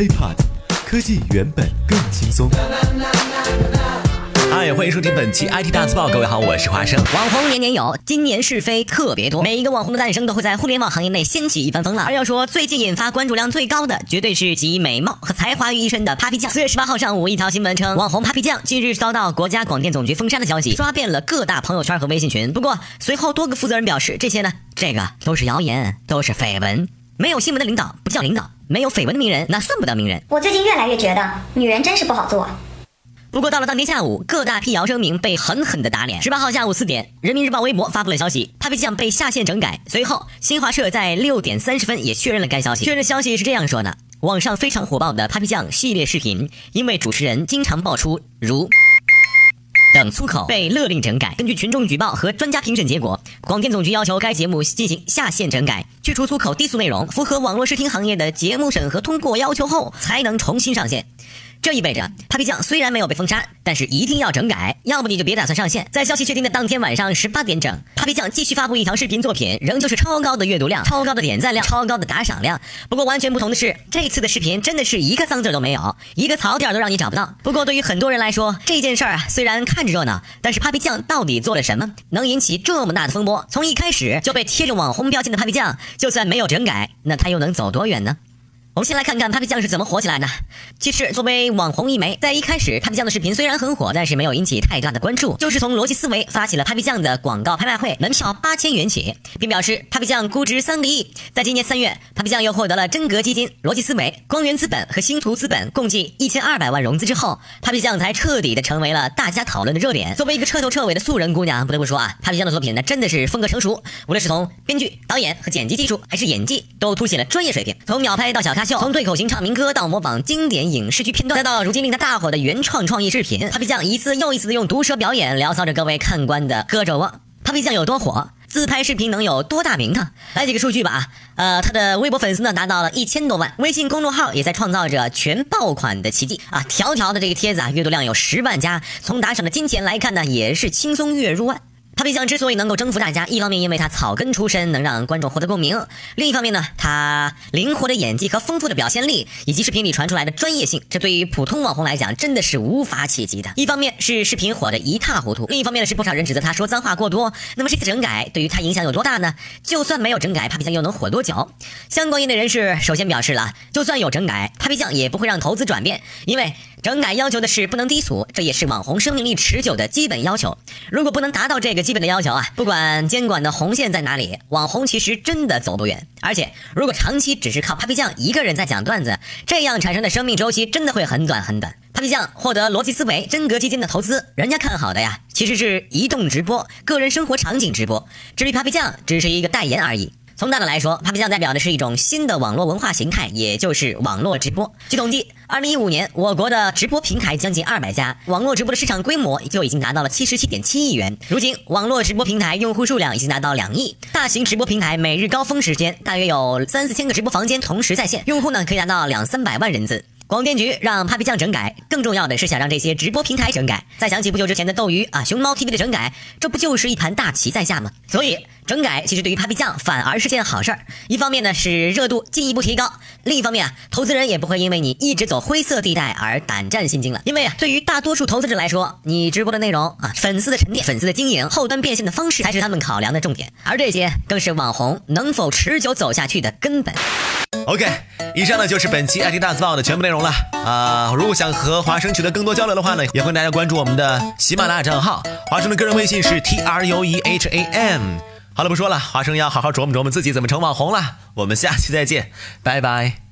HiPod，科技原本更轻松。嗨，欢迎收听本期 IT 大字报。各位好，我是华生。网红年年有，今年是非特别多。每一个网红的诞生都会在互联网行业内掀起一番风浪。而要说最近引发关注量最高的，绝对是集美貌和才华于一身的 Papi 酱。四月十八号上午，一条新闻称，网红 Papi 酱近日遭到国家广电总局封杀的消息，刷遍了各大朋友圈和微信群。不过随后多个负责人表示，这些呢，这个都是谣言，都是绯闻。没有新闻的领导不叫领导，没有绯闻的名人那算不得名人。我最近越来越觉得，女人真是不好做。不过到了当天下午，各大辟谣声明被狠狠的打脸。十八号下午四点，人民日报微博发布了消息，Papi 酱被下线整改。随后，新华社在六点三十分也确认了该消息。确认消息是这样说的：网上非常火爆的 Papi 酱系列视频，因为主持人经常爆出如等粗口，被勒令整改。根据群众举报和专家评审结果，广电总局要求该节目进行下线整改，去除粗口低俗内容，符合网络视听行业的节目审核通过要求后，才能重新上线。这意味着，Papi 酱虽然没有被封杀，但是一定要整改，要不你就别打算上线。在消息确定的当天晚上十八点整，Papi 酱继续发布一条视频作品，仍旧是超高的阅读量、超高的点赞量、超高的打赏量。不过完全不同的是，这次的视频真的是一个脏字都没有，一个槽点都让你找不到。不过对于很多人来说，这件事儿啊虽然看着热闹，但是 Papi 酱到底做了什么，能引起这么大的风波？从一开始就被贴着网红标签的 Papi 酱，就算没有整改，那他又能走多远呢？我们先来看看 Papi 酱是怎么火起来的。其实，作为网红一枚，在一开始，Papi 酱的视频虽然很火，但是没有引起太大的关注。就是从逻辑思维发起了 Papi 酱的广告拍卖会，门票八千元起，并表示 Papi 酱估值三个亿。在今年三月，Papi 酱又获得了真格基金、逻辑思维、光源资本和星图资本共计一千二百万融资之后，Papi 酱才彻底的成为了大家讨论的热点。作为一个彻头彻尾的素人姑娘，不得不说啊，Papi 酱的作品那真的是风格成熟，无论是从编剧、导演和剪辑技术，还是演技，都凸显了专业水平。从秒拍到小咖秀，从对口型唱。民歌到模仿经典影视剧片段，再到如今令他大火的原创创意视频，Papi 酱一次又一次的用毒舌表演撩骚着各位看官的胳肢窝。Papi 酱有多火？自拍视频能有多大名堂？来几个数据吧呃，他的微博粉丝呢达到了一千多万，微信公众号也在创造着全爆款的奇迹啊！条条的这个帖子啊，阅读量有十万加，从打赏的金钱来看呢，也是轻松月入万。Papi 酱之所以能够征服大家，一方面因为他草根出身，能让观众获得共鸣；另一方面呢，他灵活的演技和丰富的表现力，以及视频里传出来的专业性，这对于普通网红来讲真的是无法企及的。一方面是视频火的一塌糊涂，另一方面呢是不少人指责他说脏话过多。那么这次整改对于他影响有多大呢？就算没有整改，Papi 酱又能火多久？相关业内人士首先表示了，就算有整改，Papi 酱也不会让投资转变，因为。整改要求的是不能低俗，这也是网红生命力持久的基本要求。如果不能达到这个基本的要求啊，不管监管的红线在哪里，网红其实真的走不远。而且，如果长期只是靠 Papi 酱一个人在讲段子，这样产生的生命周期真的会很短很短。Papi 酱获得逻辑思维、真格基金的投资，人家看好的呀，其实是移动直播、个人生活场景直播。至于 Papi 酱，只是一个代言而已。从大的来说，Papi 酱代表的是一种新的网络文化形态，也就是网络直播。据统计，二零一五年我国的直播平台将近二百家，网络直播的市场规模就已经达到了七十七点七亿元。如今，网络直播平台用户数量已经达到两亿，大型直播平台每日高峰时间大约有三四千个直播房间同时在线，用户呢可以达到两三百万人次。广电局让 Papi 酱整改，更重要的是想让这些直播平台整改。再想起不久之前的斗鱼啊、熊猫 TV 的整改，这不就是一盘大棋在下吗？所以整改其实对于 Papi 酱反而是件好事儿。一方面呢是热度进一步提高，另一方面啊，投资人也不会因为你一直走灰色地带而胆战心惊了。因为啊，对于大多数投资者来说，你直播的内容啊、粉丝的沉淀、粉丝的经营、后端变现的方式才是他们考量的重点，而这些更是网红能否持久走下去的根本。OK，以上呢就是本期 IT 大字报的全部内容了啊！如果想和华生取得更多交流的话呢，也欢迎大家关注我们的喜马拉雅账号，华生的个人微信是 T R U E H A M。好了，不说了，华生要好好琢磨琢磨自己怎么成网红了。我们下期再见，拜拜。